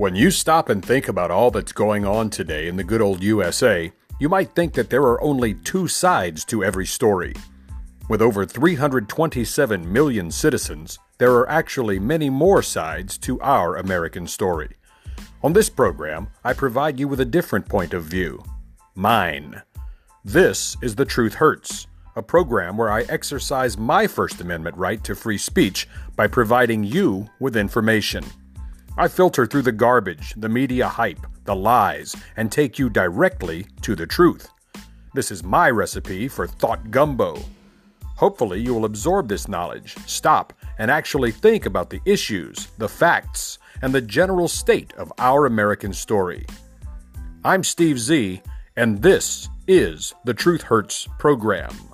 When you stop and think about all that's going on today in the good old USA, you might think that there are only two sides to every story. With over 327 million citizens, there are actually many more sides to our American story. On this program, I provide you with a different point of view mine. This is The Truth Hurts, a program where I exercise my First Amendment right to free speech by providing you with information. I filter through the garbage, the media hype, the lies, and take you directly to the truth. This is my recipe for thought gumbo. Hopefully, you will absorb this knowledge, stop, and actually think about the issues, the facts, and the general state of our American story. I'm Steve Z, and this is the Truth Hurts program.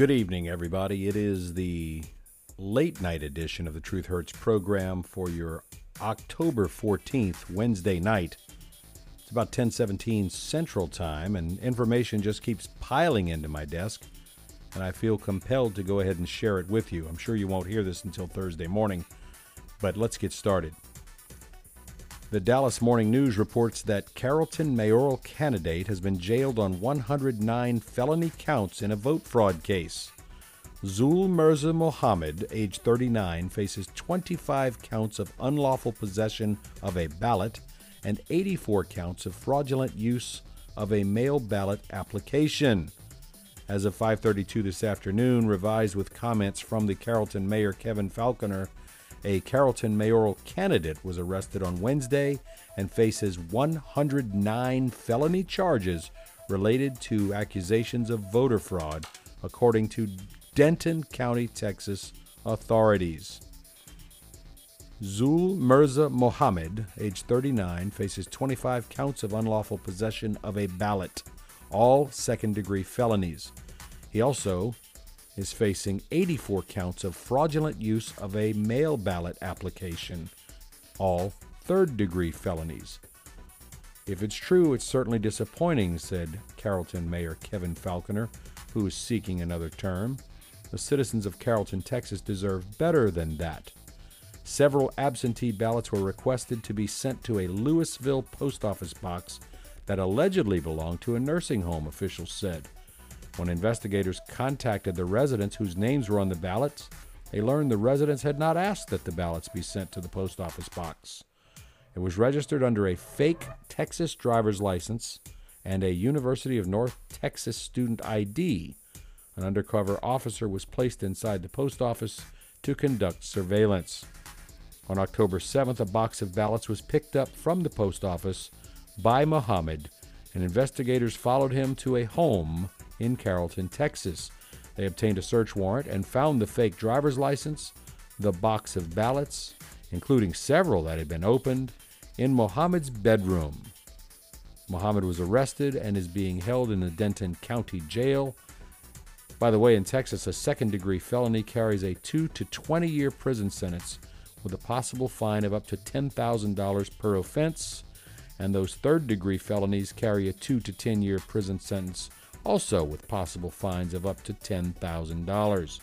Good evening, everybody. It is the late night edition of the Truth Hurts program for your October 14th, Wednesday night. It's about 1017 Central Time, and information just keeps piling into my desk, and I feel compelled to go ahead and share it with you. I'm sure you won't hear this until Thursday morning, but let's get started. The Dallas Morning News reports that Carrollton mayoral candidate has been jailed on 109 felony counts in a vote fraud case. Zul Mirza Mohammed, age 39, faces 25 counts of unlawful possession of a ballot and 84 counts of fraudulent use of a mail ballot application. As of 5:32 this afternoon, revised with comments from the Carrollton mayor Kevin Falconer, a Carrollton mayoral candidate was arrested on Wednesday and faces 109 felony charges related to accusations of voter fraud, according to Denton County, Texas authorities. Zul Mirza Mohammed, age 39, faces 25 counts of unlawful possession of a ballot, all second degree felonies. He also is facing 84 counts of fraudulent use of a mail ballot application, all third degree felonies. If it's true, it's certainly disappointing, said Carrollton Mayor Kevin Falconer, who is seeking another term. The citizens of Carrollton, Texas deserve better than that. Several absentee ballots were requested to be sent to a Lewisville post office box that allegedly belonged to a nursing home, officials said. When investigators contacted the residents whose names were on the ballots, they learned the residents had not asked that the ballots be sent to the post office box. It was registered under a fake Texas driver's license and a University of North Texas student ID. An undercover officer was placed inside the post office to conduct surveillance. On October 7th, a box of ballots was picked up from the post office by Mohammed, and investigators followed him to a home in Carrollton, Texas. They obtained a search warrant and found the fake driver's license, the box of ballots, including several that had been opened, in Mohammed's bedroom. Mohammed was arrested and is being held in the Denton County Jail. By the way, in Texas, a second degree felony carries a 2 to 20 year prison sentence with a possible fine of up to $10,000 per offense, and those third degree felonies carry a 2 to 10 year prison sentence also with possible fines of up to $10,000.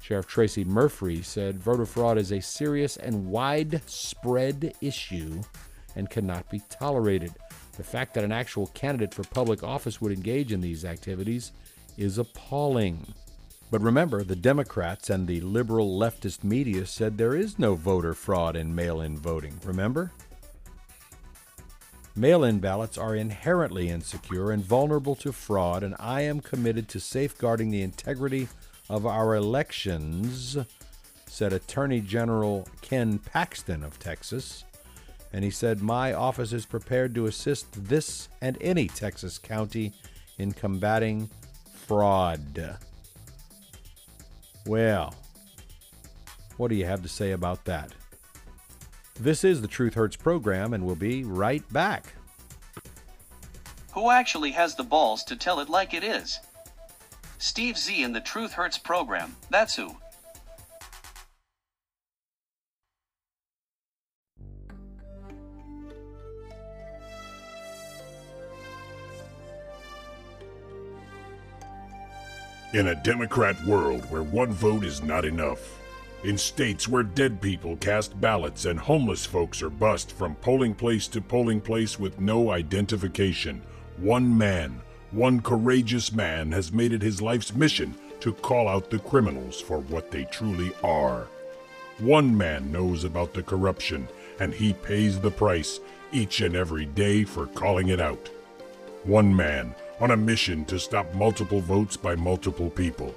Sheriff Tracy Murphree said voter fraud is a serious and widespread issue and cannot be tolerated. The fact that an actual candidate for public office would engage in these activities is appalling. But remember, the Democrats and the liberal leftist media said there is no voter fraud in mail in voting. Remember? Mail in ballots are inherently insecure and vulnerable to fraud, and I am committed to safeguarding the integrity of our elections, said Attorney General Ken Paxton of Texas. And he said, My office is prepared to assist this and any Texas county in combating fraud. Well, what do you have to say about that? This is the Truth Hurts program, and we'll be right back. Who actually has the balls to tell it like it is? Steve Z in the Truth Hurts program, that's who. In a Democrat world where one vote is not enough, in states where dead people cast ballots and homeless folks are bussed from polling place to polling place with no identification, one man, one courageous man has made it his life's mission to call out the criminals for what they truly are. One man knows about the corruption, and he pays the price each and every day for calling it out. One man on a mission to stop multiple votes by multiple people.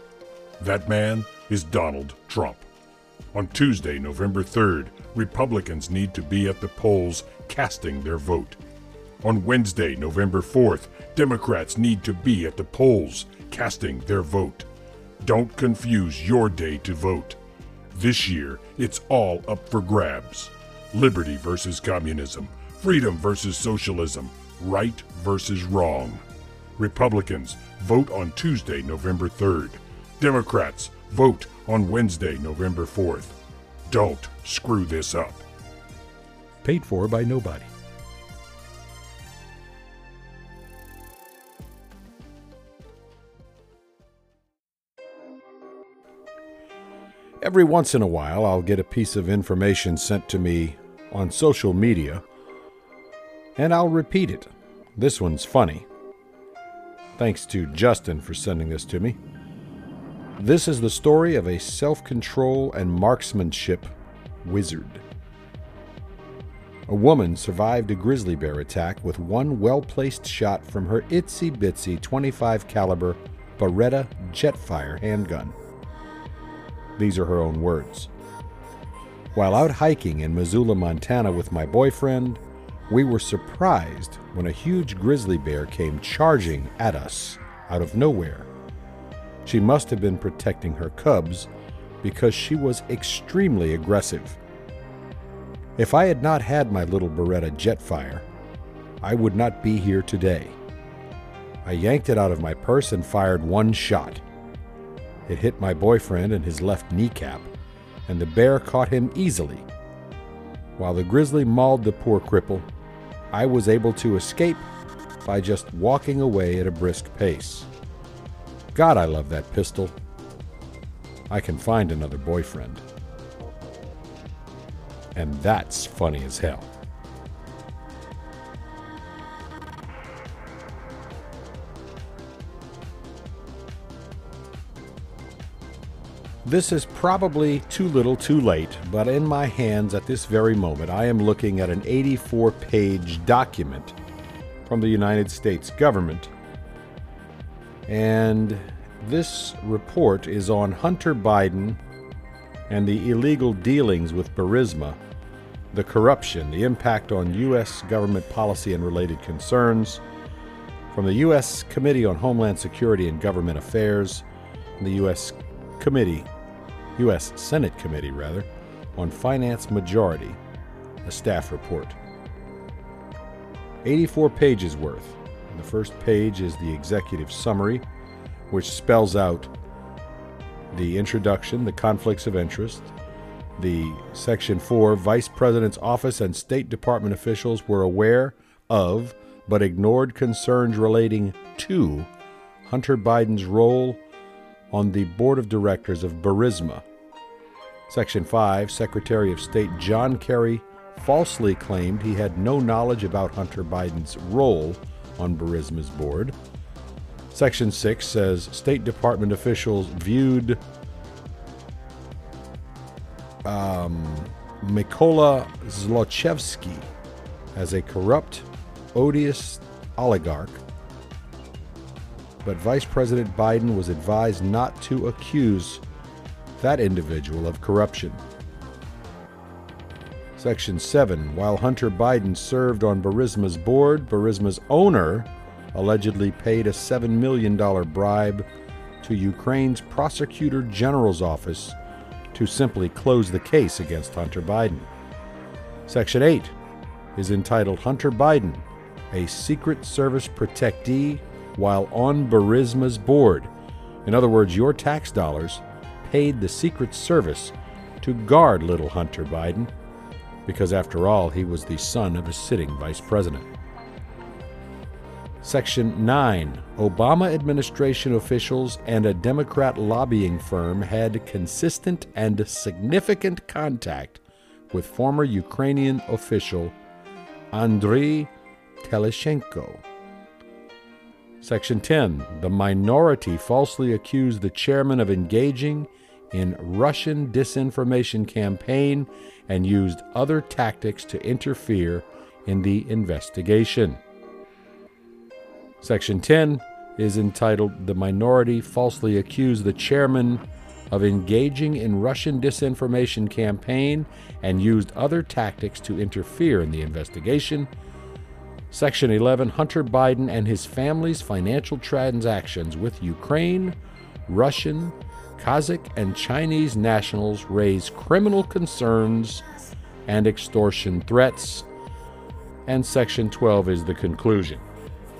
That man is Donald Trump. On Tuesday, November 3rd, Republicans need to be at the polls casting their vote. On Wednesday, November 4th, Democrats need to be at the polls casting their vote. Don't confuse your day to vote. This year, it's all up for grabs. Liberty versus communism, freedom versus socialism, right versus wrong. Republicans, vote on Tuesday, November 3rd. Democrats, vote on Wednesday, November 4th. Don't screw this up. Paid for by nobody. Every once in a while, I'll get a piece of information sent to me on social media, and I'll repeat it. This one's funny. Thanks to Justin for sending this to me. This is the story of a self control and marksmanship wizard. A woman survived a grizzly bear attack with one well-placed shot from her itsy bitsy 25 caliber Beretta Jetfire handgun. These are her own words. While out hiking in Missoula, Montana with my boyfriend, we were surprised when a huge grizzly bear came charging at us out of nowhere. She must have been protecting her cubs because she was extremely aggressive. If I had not had my little Beretta Jetfire, I would not be here today. I yanked it out of my purse and fired one shot. It hit my boyfriend in his left kneecap, and the bear caught him easily. While the grizzly mauled the poor cripple, I was able to escape by just walking away at a brisk pace. God, I love that pistol. I can find another boyfriend. And that's funny as hell. This is probably too little too late, but in my hands at this very moment, I am looking at an 84 page document from the United States government. And this report is on Hunter Biden and the illegal dealings with Burisma, the corruption, the impact on U.S. government policy and related concerns, from the U.S. Committee on Homeland Security and Government Affairs, and the U.S. Committee, U.S. Senate Committee, rather, on Finance Majority, a staff report. 84 pages worth. And the first page is the executive summary, which spells out the introduction, the conflicts of interest, the Section 4 Vice President's office and State Department officials were aware of but ignored concerns relating to Hunter Biden's role on the board of directors of Burisma. Section 5 Secretary of State John Kerry falsely claimed he had no knowledge about Hunter Biden's role on Burisma's board. Section 6 says State Department officials viewed um, Mykola Zlochevsky as a corrupt, odious oligarch, but Vice President Biden was advised not to accuse that individual of corruption. Section 7 While Hunter Biden served on Burisma's board, Burisma's owner allegedly paid a $7 million bribe to Ukraine's Prosecutor General's office to simply close the case against Hunter Biden. Section 8 is entitled Hunter Biden, a Secret Service protectee while on Burisma's board. In other words, your tax dollars paid the Secret Service to guard little Hunter Biden, because after all, he was the son of a sitting vice president. Section 9 Obama administration officials and a Democrat lobbying firm had consistent and significant contact with former Ukrainian official Andriy Telizhenko. Section 10 The minority falsely accused the chairman of engaging in Russian disinformation campaign and used other tactics to interfere in the investigation. Section 10 is entitled The Minority Falsely Accused the Chairman of Engaging in Russian Disinformation Campaign and Used Other Tactics to Interfere in the Investigation. Section 11 Hunter Biden and his family's financial transactions with Ukraine, Russian, Kazakh, and Chinese nationals raise criminal concerns and extortion threats. And Section 12 is the conclusion.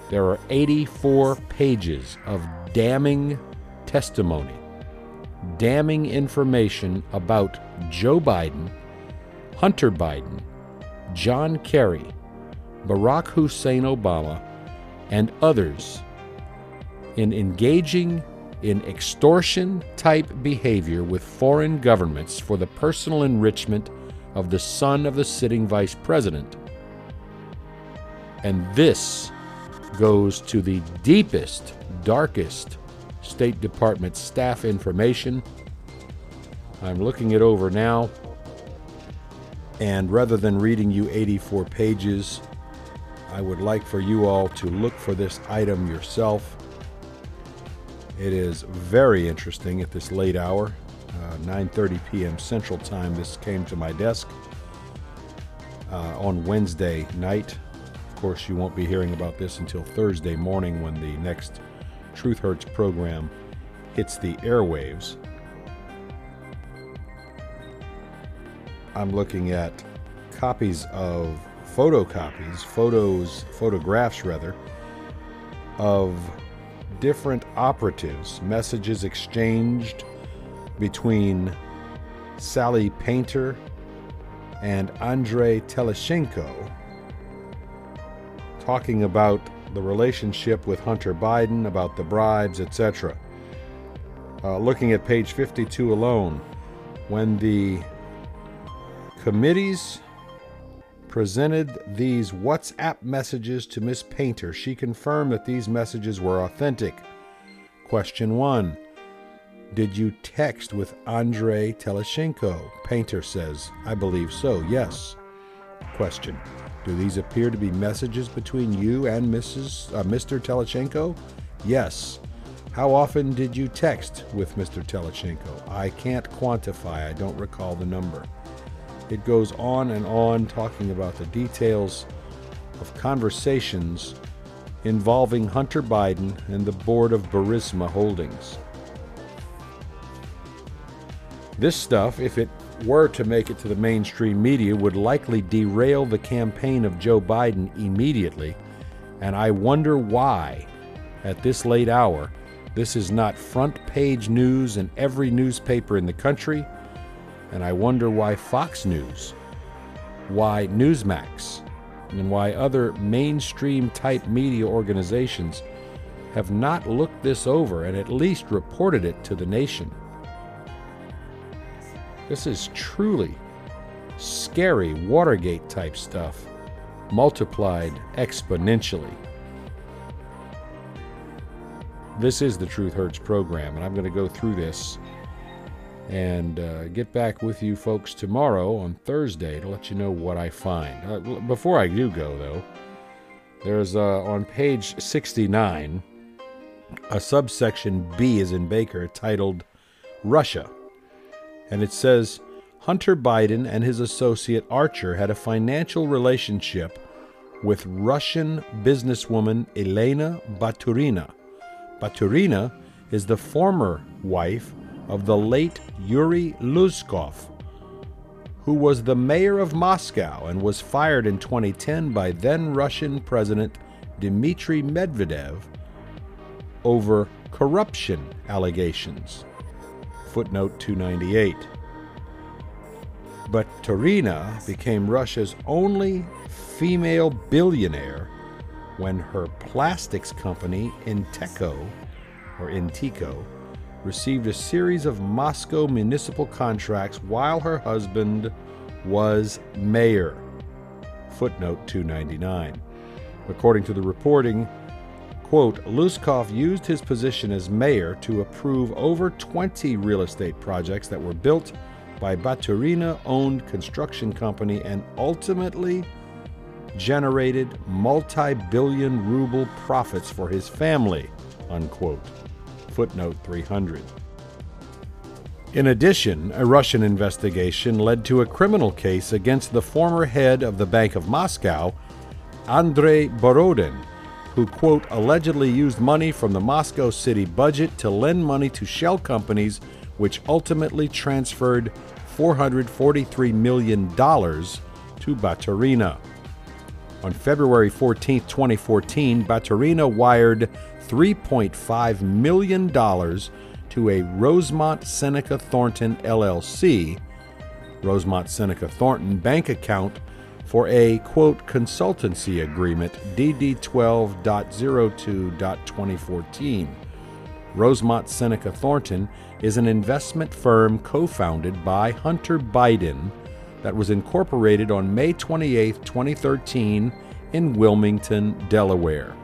There are 84 pages of damning testimony, damning information about Joe Biden, Hunter Biden, John Kerry, Barack Hussein Obama, and others in engaging in extortion type behavior with foreign governments for the personal enrichment of the son of the sitting vice president. And this goes to the deepest, darkest State Department staff information. I'm looking it over now, and rather than reading you 84 pages, I would like for you all to look for this item yourself. It is very interesting at this late hour, uh, 9:30 p.m. Central Time. This came to my desk uh, on Wednesday night Of course, you won't be hearing about this until Thursday morning when the next Truth Hurts program hits the airwaves. I'm looking at copies of photocopies, photos, photographs rather, of different operatives, messages exchanged between Sally Painter and Andrei Telizhenko talking about the relationship with Hunter Biden, about the bribes, etc. Uh, looking at page 52 alone, when the committees presented these WhatsApp messages to Miss Painter, she confirmed that these messages were authentic. Question 1 Did you text with Andrei Telizhenko? Painter says, I believe so, yes. Question do these appear to be messages between you and Mrs. Uh, Mr. Telizhenko? Yes. How often did you text with Mr. Telizhenko? I can't quantify. I don't recall the number. It goes on and on talking about the details of conversations involving Hunter Biden and the board of Burisma Holdings. This stuff, if it were to make it to the mainstream media would likely derail the campaign of Joe Biden immediately, and I wonder why, at this late hour, this is not front page news in every newspaper in the country, and I wonder why Fox News, why Newsmax, and why other mainstream type media organizations have not looked this over and at least reported it to the nation. This is truly scary Watergate type stuff, multiplied exponentially. This is the Truth Hurts program, and I'm going to go through this and uh, get back with you folks tomorrow on Thursday to let you know what I find. Uh, before I do go, though, there's uh, on page 69 a subsection B is in Baker titled Russia and it says Hunter Biden and his associate Archer had a financial relationship with Russian businesswoman Elena Baturina. Baturina is the former wife of the late Yuri Luzhkov, who was the mayor of Moscow and was fired in 2010 by then Russian President Dmitry Medvedev over corruption allegations footnote 298. But Turina became Russia's only female billionaire when her plastics company, Inteco, or Intico, received a series of Moscow municipal contracts while her husband was mayor. Footnote 299. According to the reporting, quote, Luzhkov used his position as mayor to approve over 20 real estate projects that were built by Baturina owned construction company and ultimately generated multi billion ruble profits for his family. Unquote. Footnote 300. In addition, a Russian investigation led to a criminal case against the former head of the Bank of Moscow, Andrei Borodin, who, quote, allegedly used money from the Moscow city budget to lend money to shell companies, which ultimately transferred $443 million to Baturina. On February 14, 2014, Baturina wired $3.5 million to a Rosemont Seneca Thornton LLC, Rosemont Seneca Thornton bank account for a quote consultancy agreement DD 12.02.2014. Rosemont Seneca Thornton is an investment firm co founded by Hunter Biden that was incorporated on May 28, 2013, in Wilmington, Delaware.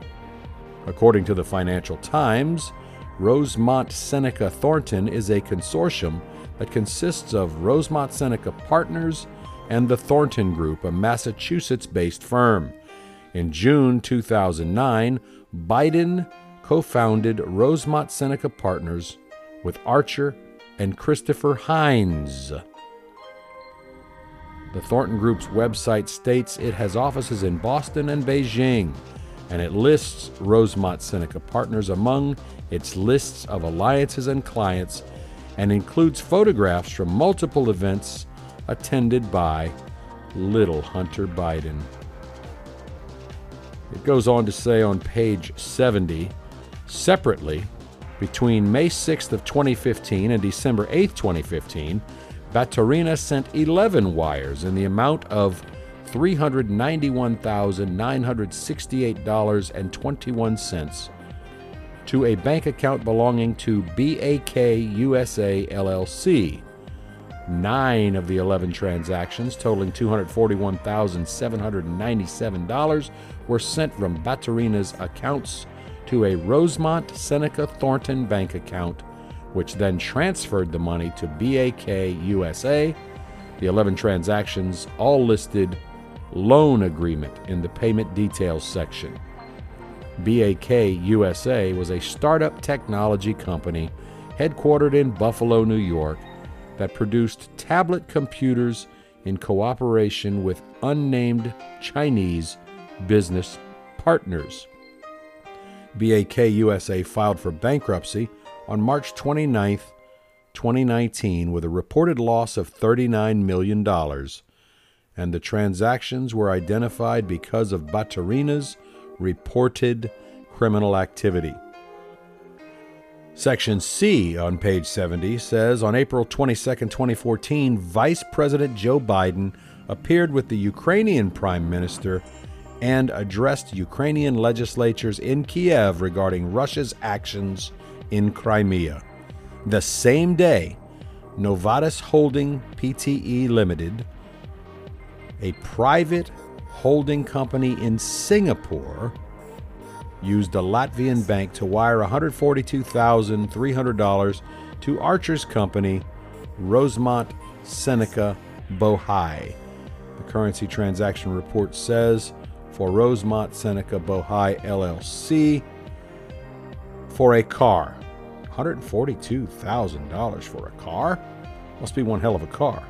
According to the Financial Times, Rosemont Seneca Thornton is a consortium that consists of Rosemont Seneca Partners and the Thornton Group, a Massachusetts based firm. In June 2009, Biden co founded Rosemont Seneca Partners with Archer and Christopher Heinz. The Thornton Group's website states it has offices in Boston and Beijing, and it lists Rosemont Seneca Partners among its lists of alliances and clients and includes photographs from multiple events attended by little Hunter Biden. It goes on to say on page 70 separately, between May 6th of 2015 and December 8th, 2015, Baturina sent 11 wires in the amount of $391,968.21 to a bank account belonging to BAK USA LLC. Nine of the 11 transactions, totaling $241,797, were sent from Baturina's accounts to a Rosemont Seneca Thornton bank account, which then transferred the money to BAK USA. The 11 transactions all listed loan agreement in the payment details section. BAK USA was a startup technology company headquartered in Buffalo, New York, that produced tablet computers in cooperation with unnamed Chinese business partners. BAK USA filed for bankruptcy on March 29, 2019, with a reported loss of $39 million, and the transactions were identified because of Baturina's reported criminal activity. Section C on page 70 says on April 22, 2014, Vice President Joe Biden appeared with the Ukrainian Prime Minister and addressed Ukrainian legislatures in Kiev regarding Russia's actions in Crimea. The same day, Novatus Holding Pte. Limited, a private holding company in Singapore, used a Latvian bank to wire $142,300 to Archer's company, Rosemont Seneca Bohai. The currency transaction report says for Rosemont Seneca Bohai LLC for a car. $142,000 for a car? Must be one hell of a car.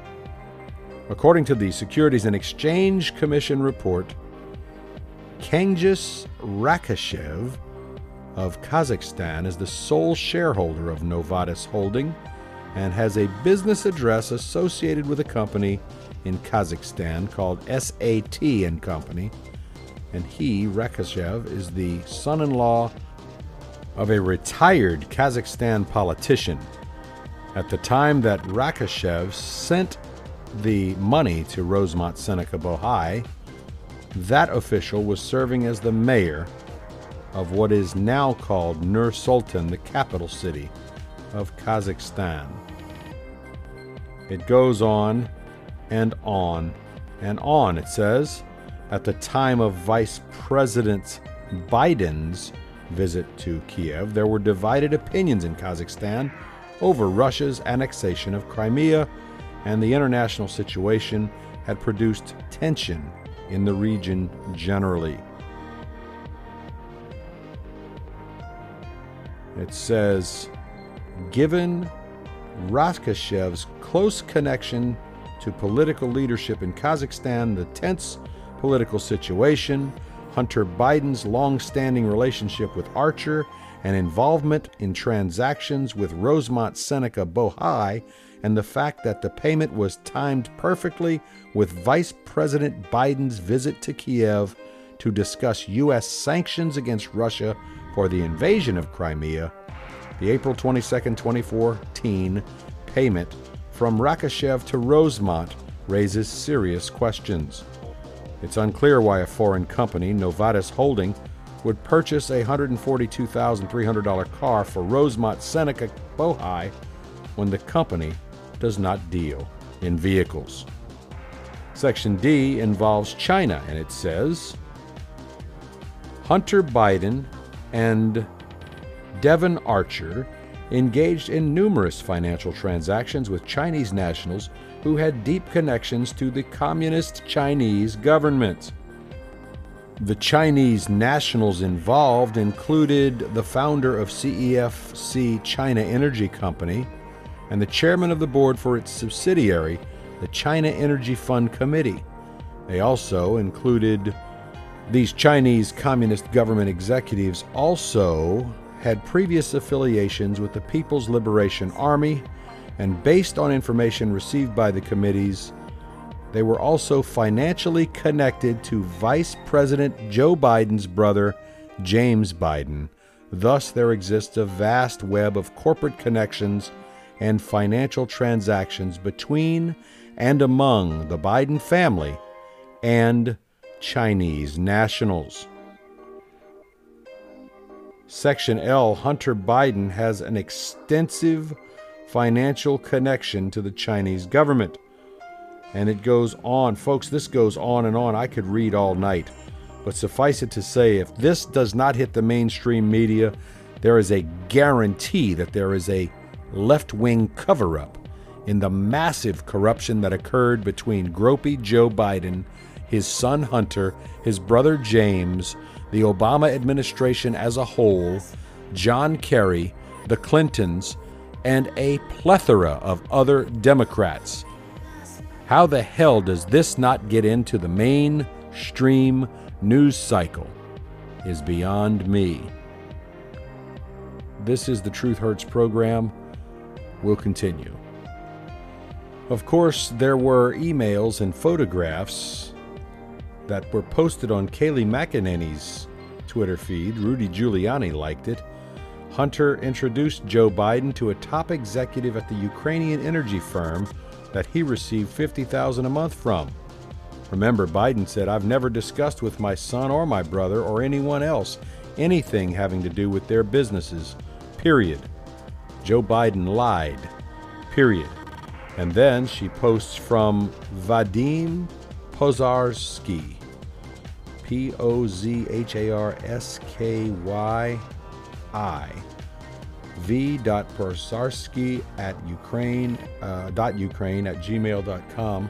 According to the Securities and Exchange Commission report, Kenes Rakishev of Kazakhstan is the sole shareholder of Novatus Holding and has a business address associated with a company in Kazakhstan called SAT and Company. And he, Rakishev, is the son-in-law of a retired Kazakhstan politician. At the time that Rakishev sent the money to Rosemont Seneca Bohai, That official was serving as the mayor of what is now called Nur Sultan, the capital city of Kazakhstan. It goes on and on and on. It says, at the time of Vice President Biden's visit to Kiev, there were divided opinions in Kazakhstan over Russia's annexation of Crimea, and the international situation had produced tension in the region generally. It says, given Rakishev's close connection to political leadership in Kazakhstan, the tense political situation, Hunter Biden's long standing relationship with Archer, and involvement in transactions with Rosemont Seneca Bohai, and the fact that the payment was timed perfectly with Vice President Biden's visit to Kiev to discuss U.S. sanctions against Russia for the invasion of Crimea, the April 22, 2014 payment from Rakishev to Rosemont raises serious questions. It's unclear why a foreign company, Novatus Holding, would purchase a $142,300 car for Rosemont Seneca Bohai when the company does not deal in vehicles. Section D involves China, and it says Hunter Biden and Devon Archer engaged in numerous financial transactions with Chinese nationals who had deep connections to the Communist Chinese government. The Chinese nationals involved included the founder of CEFC China Energy Company and the chairman of the board for its subsidiary, the China Energy Fund Committee. They also included these Chinese Communist government executives also had previous affiliations with the People's Liberation Army, and based on information received by the committees, they were also financially connected to Vice President Joe Biden's brother, James Biden. Thus, there exists a vast web of corporate connections and financial transactions between and among the Biden family and Chinese nationals. Section L Hunter Biden has an extensive financial connection to the Chinese government. And it goes on. Folks, this goes on and on. I could read all night. But suffice it to say, if this does not hit the mainstream media, there is a guarantee that there is a left wing cover up in the massive corruption that occurred between Gropey Joe Biden, his son Hunter, his brother James, the Obama administration as a whole, John Kerry, the Clintons, and a plethora of other Democrats. How the hell does this not get into the mainstream news cycle is beyond me. This is the Truth Hurts program. We'll continue. Of course, there were emails and photographs that were posted on Kayleigh McEnany's Twitter feed. Rudy Giuliani liked it. Hunter introduced Joe Biden to a top executive at the Ukrainian energy firm that he received 50,000 a month from. Remember, Biden said, "I've never discussed with my son or my brother or anyone else anything having to do with their businesses." Period. Joe Biden lied. Period. And then she posts from Vadim Pozharskyi. P O Z H A R S K Y I. V.Pozharskyi at Ukraine, uh, dot Ukraine at gmail.com.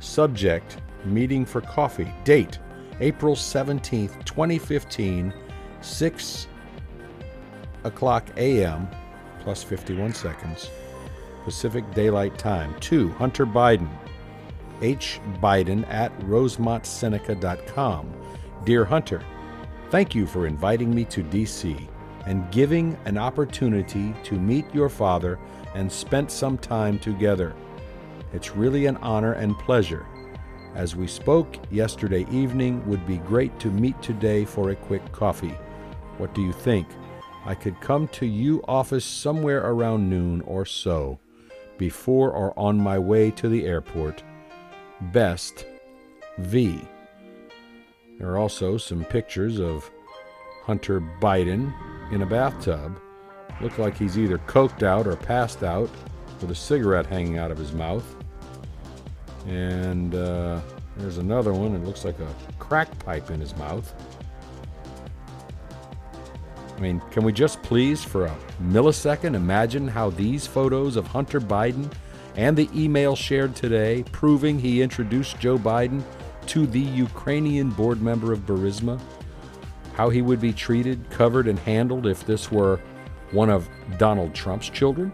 Subject Meeting for Coffee. Date April 17th, 2015, 6 o'clock a.m. plus 51 seconds. Pacific Daylight Time. 2. Hunter Biden. H. Biden at rosemontseneca.com. Dear Hunter, thank you for inviting me to D.C. and giving an opportunity to meet your father and spent some time together. It's really an honor and pleasure. As we spoke yesterday evening, would be great to meet today for a quick coffee. What do you think? I could come to you office somewhere around noon or so, before or on my way to the airport. Best, V. There are also some pictures of Hunter Biden in a bathtub. Look like he's either coked out or passed out with a cigarette hanging out of his mouth. And uh, there's another one. It looks like a crack pipe in his mouth. I mean, can we just please, for a millisecond, imagine how these photos of Hunter Biden and the email shared today proving he introduced Joe Biden to the Ukrainian board member of Burisma, how he would be treated, covered, and handled if this were one of Donald Trump's children?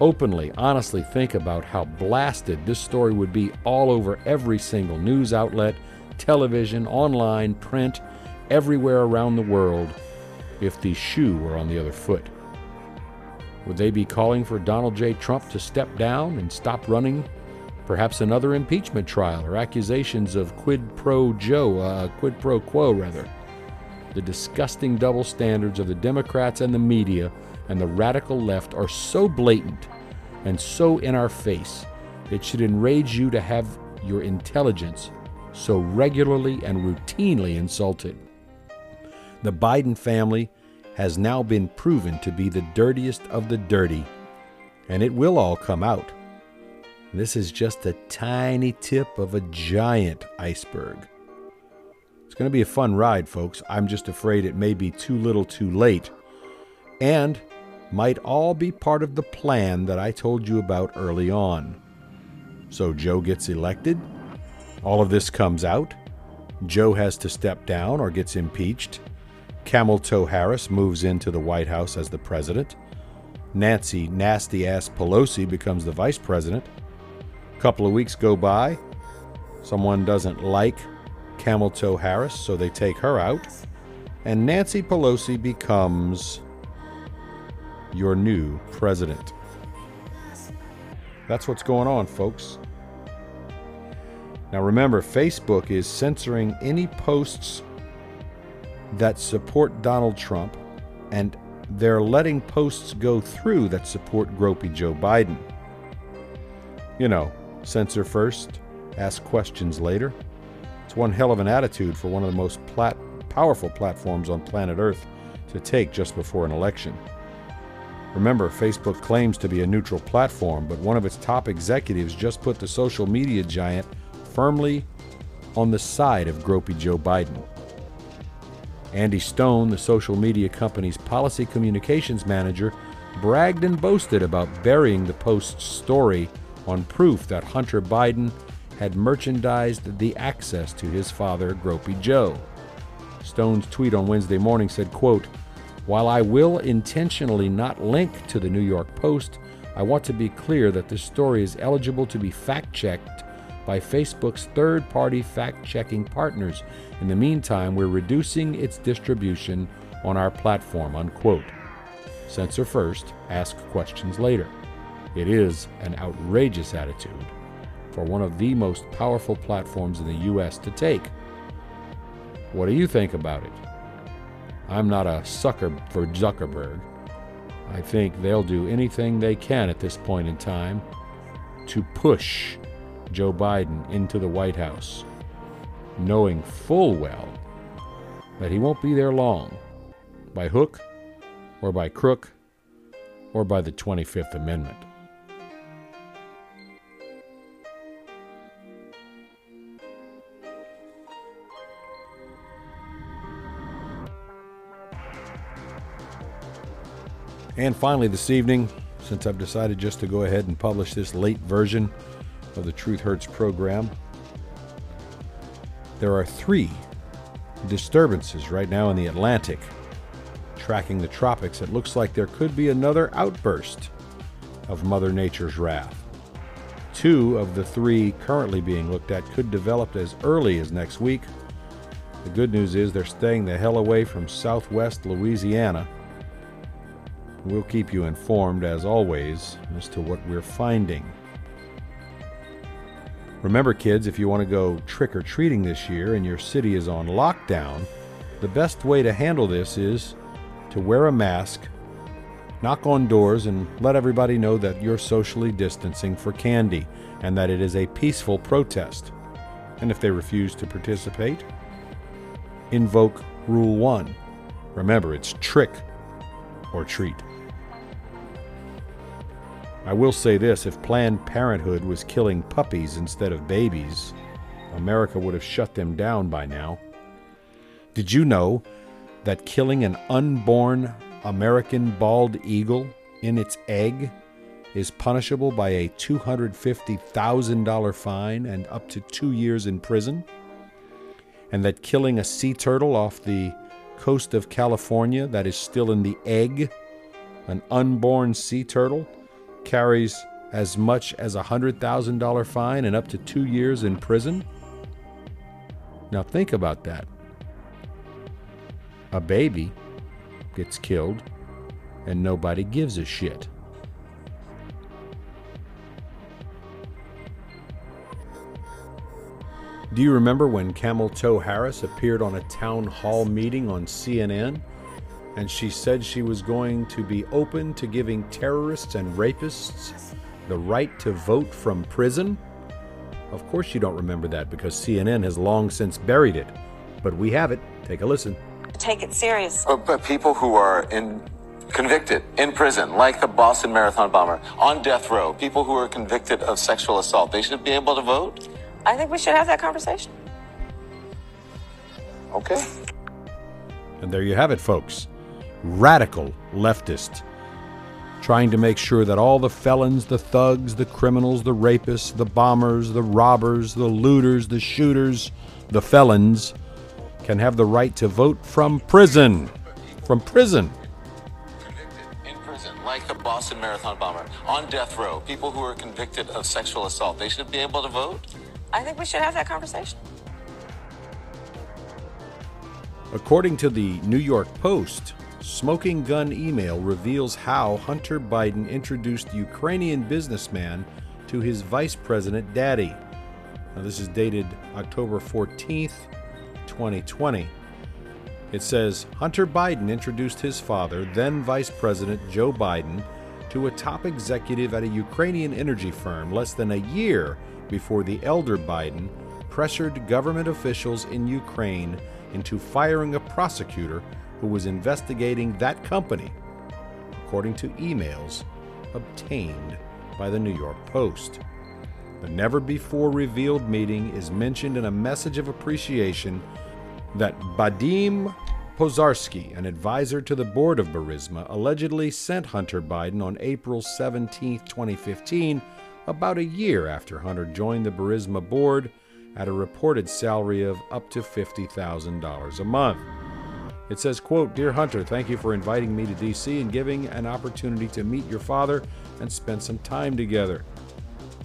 Openly, honestly think about how blasted this story would be all over every single news outlet, television, online, print, everywhere around the world if the shoe were on the other foot. Would they be calling for Donald J. Trump to step down and stop running perhaps another impeachment trial or accusations of quid pro Joe, uh, quid pro quo rather? The disgusting double standards of the Democrats and the media and the radical left are so blatant and so in our face, it should enrage you to have your intelligence so regularly and routinely insulted. The Biden family has now been proven to be the dirtiest of the dirty, and it will all come out. This is just a tiny tip of a giant iceberg. It's going to be a fun ride, folks. I'm just afraid it may be too little too late, and might all be part of the plan that I told you about early on. So Joe gets elected, all of this comes out, Joe has to step down or gets impeached, Camel Toe Harris moves into the White House as the president. Nancy Nasty Ass Pelosi becomes the vice president. A couple of weeks go by. Someone doesn't like Camel Toe Harris, so they take her out. And Nancy Pelosi becomes your new president. That's what's going on, folks. Now remember, Facebook is censoring any posts that support Donald Trump, and they're letting posts go through that support gropey Joe Biden. You know, censor first, ask questions later. It's one hell of an attitude for one of the most plat- powerful platforms on planet Earth to take just before an election. Remember, Facebook claims to be a neutral platform, but one of its top executives just put the social media giant firmly on the side of gropey Joe Biden. Andy Stone, the social media company's policy communications manager, bragged and boasted about burying the Post's story on proof that Hunter Biden had merchandised the access to his father, Gropey Joe. Stone's tweet on Wednesday morning said, quote, While I will intentionally not link to the New York Post, I want to be clear that this story is eligible to be fact checked by Facebook's third party fact checking partners. In the meantime, we're reducing its distribution on our platform. Unquote. Censor first, ask questions later. It is an outrageous attitude for one of the most powerful platforms in the U.S. to take. What do you think about it? I'm not a sucker for Zuckerberg. I think they'll do anything they can at this point in time to push Joe Biden into the White House, knowing full well that he won't be there long, by hook or by crook or by the 25th Amendment. And finally, this evening, since I've decided just to go ahead and publish this late version of the Truth Hurts program. There are three disturbances right now in the Atlantic. Tracking the tropics, it looks like there could be another outburst of Mother Nature's wrath. Two of the three currently being looked at could develop as early as next week. The good news is they're staying the hell away from southwest Louisiana. We'll keep you informed, as always, as to what we're finding. Remember, kids, if you want to go trick or treating this year and your city is on lockdown, the best way to handle this is to wear a mask, knock on doors, and let everybody know that you're socially distancing for candy and that it is a peaceful protest. And if they refuse to participate, invoke Rule 1. Remember, it's trick or treat. I will say this if Planned Parenthood was killing puppies instead of babies, America would have shut them down by now. Did you know that killing an unborn American bald eagle in its egg is punishable by a $250,000 fine and up to two years in prison? And that killing a sea turtle off the coast of California that is still in the egg, an unborn sea turtle, carries as much as a $100,000 fine and up to two years in prison? Now think about that. A baby gets killed and nobody gives a shit. Do you remember when Camel Toe Harris appeared on a town hall meeting on CNN and she said she was going to be open to giving terrorists and rapists the right to vote from prison? Of course, you don't remember that because CNN has long since buried it. But we have it. Take a listen. Take it serious. But, but people who are in convicted in prison, like the Boston Marathon bomber, on death row, people who are convicted of sexual assault, they should be able to vote? I think we should have that conversation. Okay. And there you have it, folks radical leftist, trying to make sure that all the felons, the thugs, the criminals, the rapists, the bombers, the robbers, the looters, the shooters, the felons can have the right to vote from prison. From prison. Convicted in prison, like the Boston Marathon bomber, on death row, people who are convicted of sexual assault, they should be able to vote? I think we should have that conversation. According to the New York Post, Smoking Gun email reveals how Hunter Biden introduced Ukrainian businessman to his vice president daddy. Now, this is dated October 14th, 2020. It says Hunter Biden introduced his father, then Vice President Joe Biden, to a top executive at a Ukrainian energy firm less than a year before the elder Biden pressured government officials in Ukraine into firing a prosecutor who was investigating that company, according to emails obtained by the New York Post. The never before revealed meeting is mentioned in a message of appreciation that Vadym Pozharskyi, an advisor to the board of Burisma, allegedly sent Hunter Biden on April 17, 2015, about a year after Hunter joined the Burisma board at a reported salary of up to $50,000 a month. It says, quote, Dear Hunter, thank you for inviting me to DC and giving an opportunity to meet your father and spend some time together.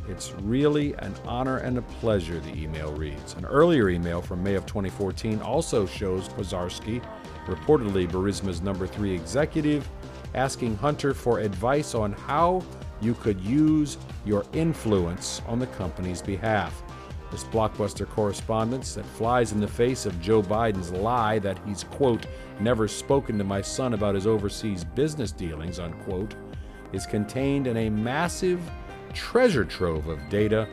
It's really an honor and a pleasure, the email reads. An earlier email from May of 2014 also shows Pozharskyi, reportedly Burisma's number three executive, asking Hunter for advice on how you could use your influence on the company's behalf. This blockbuster correspondence that flies in the face of Joe Biden's lie that he's, quote, never spoken to my son about his overseas business dealings, unquote, is contained in a massive treasure trove of data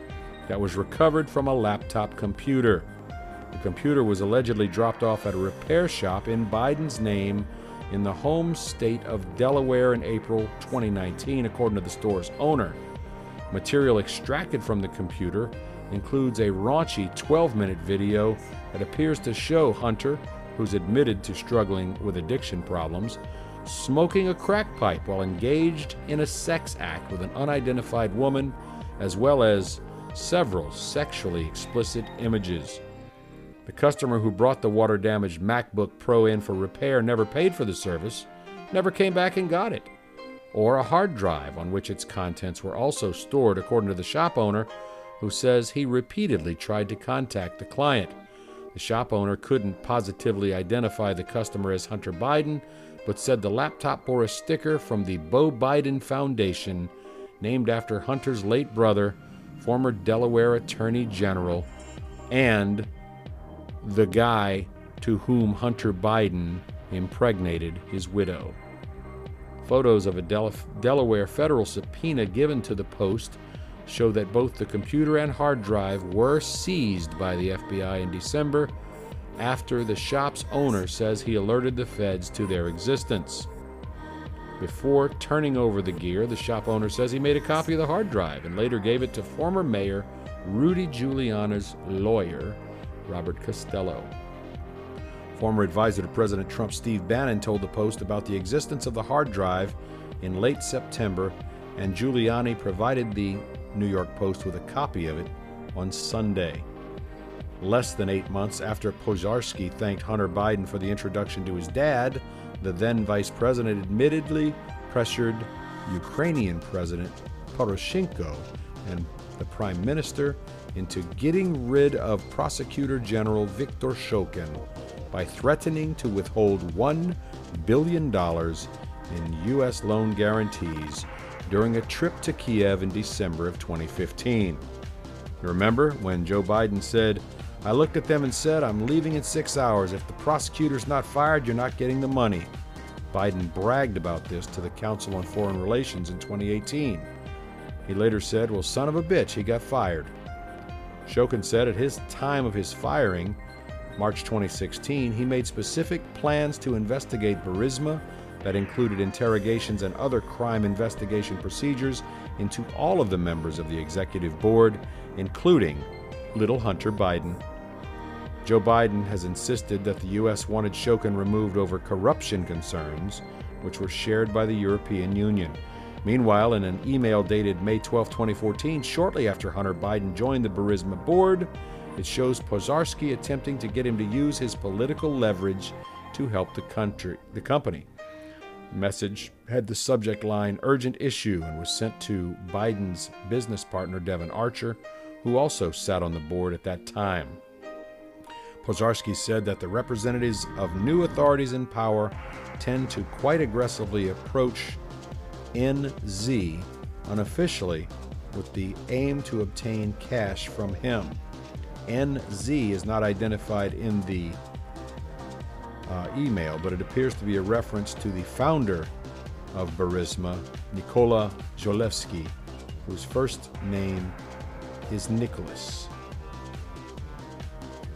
that was recovered from a laptop computer. The computer was allegedly dropped off at a repair shop in Biden's name in the home state of Delaware in April 2019, according to the store's owner. Material extracted from the computer includes a raunchy 12 minute video that appears to show Hunter, who's admitted to struggling with addiction problems, smoking a crack pipe while engaged in a sex act with an unidentified woman, as well as several sexually explicit images. The customer who brought the water damaged MacBook Pro in for repair never paid for the service, never came back and got it. Or a hard drive on which its contents were also stored, according to the shop owner, who says he repeatedly tried to contact the client. The shop owner couldn't positively identify the customer as Hunter Biden, but said the laptop bore a sticker from the Beau Biden Foundation, named after Hunter's late brother, former Delaware Attorney General, and the guy to whom Hunter Biden impregnated his widow. Photos of a Del- Delaware federal subpoena given to the Post show that both the computer and hard drive were seized by the FBI in December after the shop's owner says he alerted the feds to their existence. Before turning over the gear, the shop owner says he made a copy of the hard drive and later gave it to former Mayor Rudy Giuliani's lawyer, Robert Costello. Former advisor to President Trump Steve Bannon told the Post about the existence of the hard drive in late September, and Giuliani provided the New York Post with a copy of it on Sunday. Less than eight months after Pozharskyi thanked Hunter Biden for the introduction to his dad, the then vice president admittedly pressured Ukrainian President Poroshenko and the prime minister into getting rid of Prosecutor General Viktor Shokin by threatening to withhold $1 billion in U.S. loan guarantees during a trip to Kiev in December of 2015. Remember when Joe Biden said, I looked at them and said, I'm leaving in six hours. If the prosecutor's not fired, you're not getting the money. Biden bragged about this to the Council on Foreign Relations in 2018. He later said, Well, son of a bitch, he got fired. Shokin said at his time of his firing, March 2016, he made specific plans to investigate Burisma that included interrogations and other crime investigation procedures into all of the members of the executive board, including little Hunter Biden. Joe Biden has insisted that the U.S. wanted Shokin removed over corruption concerns, which were shared by the European Union. Meanwhile, in an email dated May 12, 2014, shortly after Hunter Biden joined the Burisma board, it shows Pozharskyi attempting to get him to use his political leverage to help the country, the company. Message had the subject line urgent issue and was sent to Biden's business partner Devon Archer, who also sat on the board at that time. Pozharskyi said that the representatives of new authorities in power tend to quite aggressively approach NZ unofficially with the aim to obtain cash from him. NZ is not identified in the uh, email, but it appears to be a reference to the founder of Burisma, Nikola Zholevsky, whose first name is Nicholas.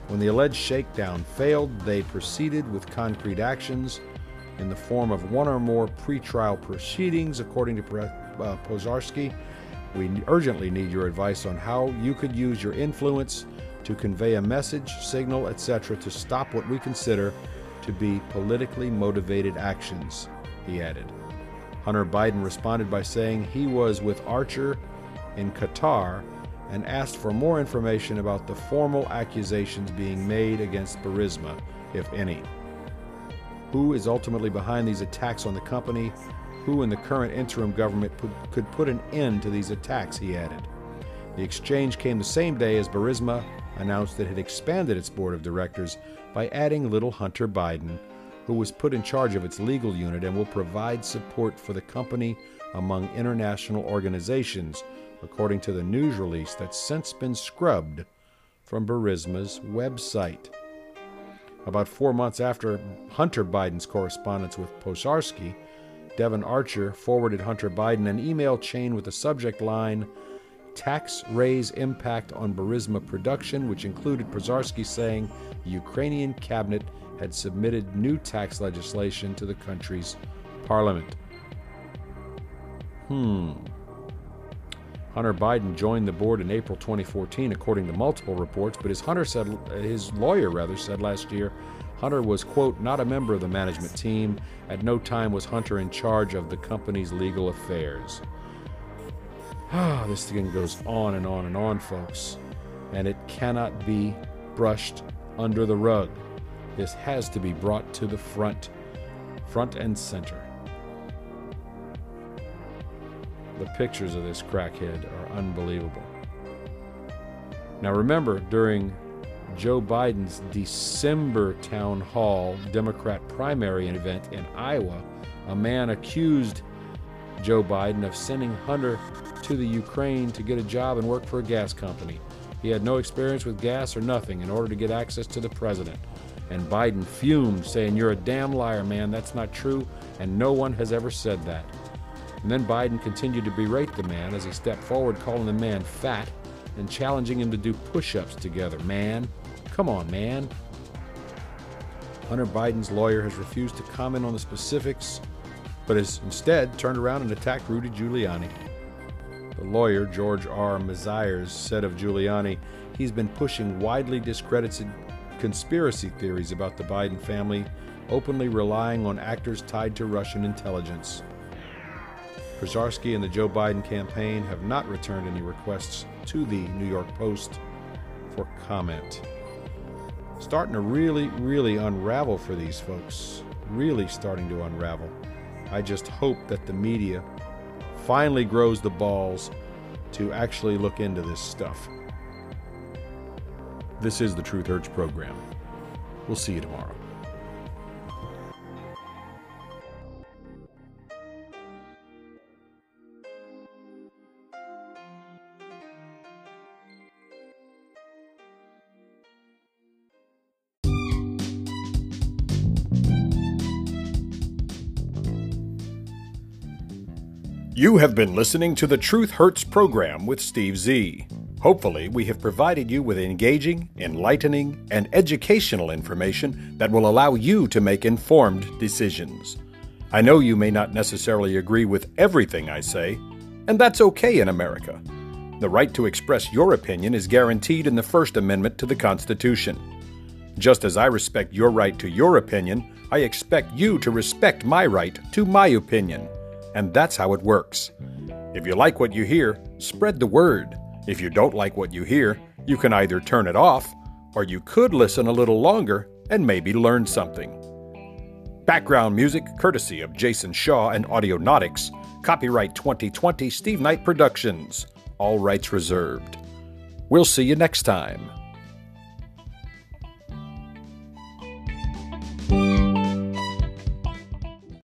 When the alleged shakedown failed, they proceeded with concrete actions in the form of one or more pretrial proceedings, according to uh, Pozharskyi. We urgently need your advice on how you could use your influence to convey a message, signal, etc., to stop what we consider to be politically motivated actions, he added. Hunter Biden responded by saying he was with Archer in Qatar and asked for more information about the formal accusations being made against Burisma, if any. Who is ultimately behind these attacks on the company? Who in the current interim government put, could put an end to these attacks, he added. The exchange came the same day as Burisma announced it had expanded its board of directors by adding little Hunter Biden, who was put in charge of its legal unit and will provide support for the company among international organizations according to the news release that's since been scrubbed from Burisma's website. About four months after Hunter Biden's correspondence with Pozharskyi, Devon Archer forwarded Hunter Biden an email chain with the subject line Tax Raise Impact on Burisma Production, which included Pozharskyi saying the Ukrainian cabinet had submitted new tax legislation to the country's parliament. Hmm. Hunter Biden joined the board in April 2014, according to multiple reports. But as Hunter said, his lawyer rather said last year, Hunter was quote not a member of the management team. At no time was Hunter in charge of the company's legal affairs. Ah, this thing goes on and on and on, folks, and it cannot be brushed under the rug. This has to be brought to the front, front and center. The pictures of this crackhead are unbelievable. Now, remember, during Joe Biden's December town hall Democrat primary event in Iowa, a man accused Joe Biden of sending Hunter to the Ukraine to get a job and work for a gas company. He had no experience with gas or nothing in order to get access to the president. And Biden fumed, saying, You're a damn liar, man. That's not true, and no one has ever said that. And then Biden continued to berate the man as he stepped forward, calling the man fat and challenging him to do push ups together. Man, come on, man. Hunter Biden's lawyer has refused to comment on the specifics, but has instead turned around and attacked Rudy Giuliani. The lawyer, George R. Mesires, said of Giuliani, he's been pushing widely discredited conspiracy theories about the Biden family, openly relying on actors tied to Russian intelligence. Pozharskyi and the Joe Biden campaign have not returned any requests to the New York Post for comment. Starting to really, really unravel for these folks. Really starting to unravel. I just hope that the media finally grows the balls to actually look into this stuff. This is the Truth Hurts program. We'll see you tomorrow. You have been listening to the Truth Hurts program with Steve Z. Hopefully, we have provided you with engaging, enlightening, and educational information that will allow you to make informed decisions. I know you may not necessarily agree with everything I say, and that's okay in America. The right to express your opinion is guaranteed in the First Amendment to the Constitution. Just as I respect your right to your opinion, I expect you to respect my right to my opinion. And that's how it works. If you like what you hear, spread the word. If you don't like what you hear, you can either turn it off, or you could listen a little longer and maybe learn something. Background music courtesy of Jason Shaw and Audionautix. Copyright 2020 Steve Knight Productions. All rights reserved. We'll see you next time.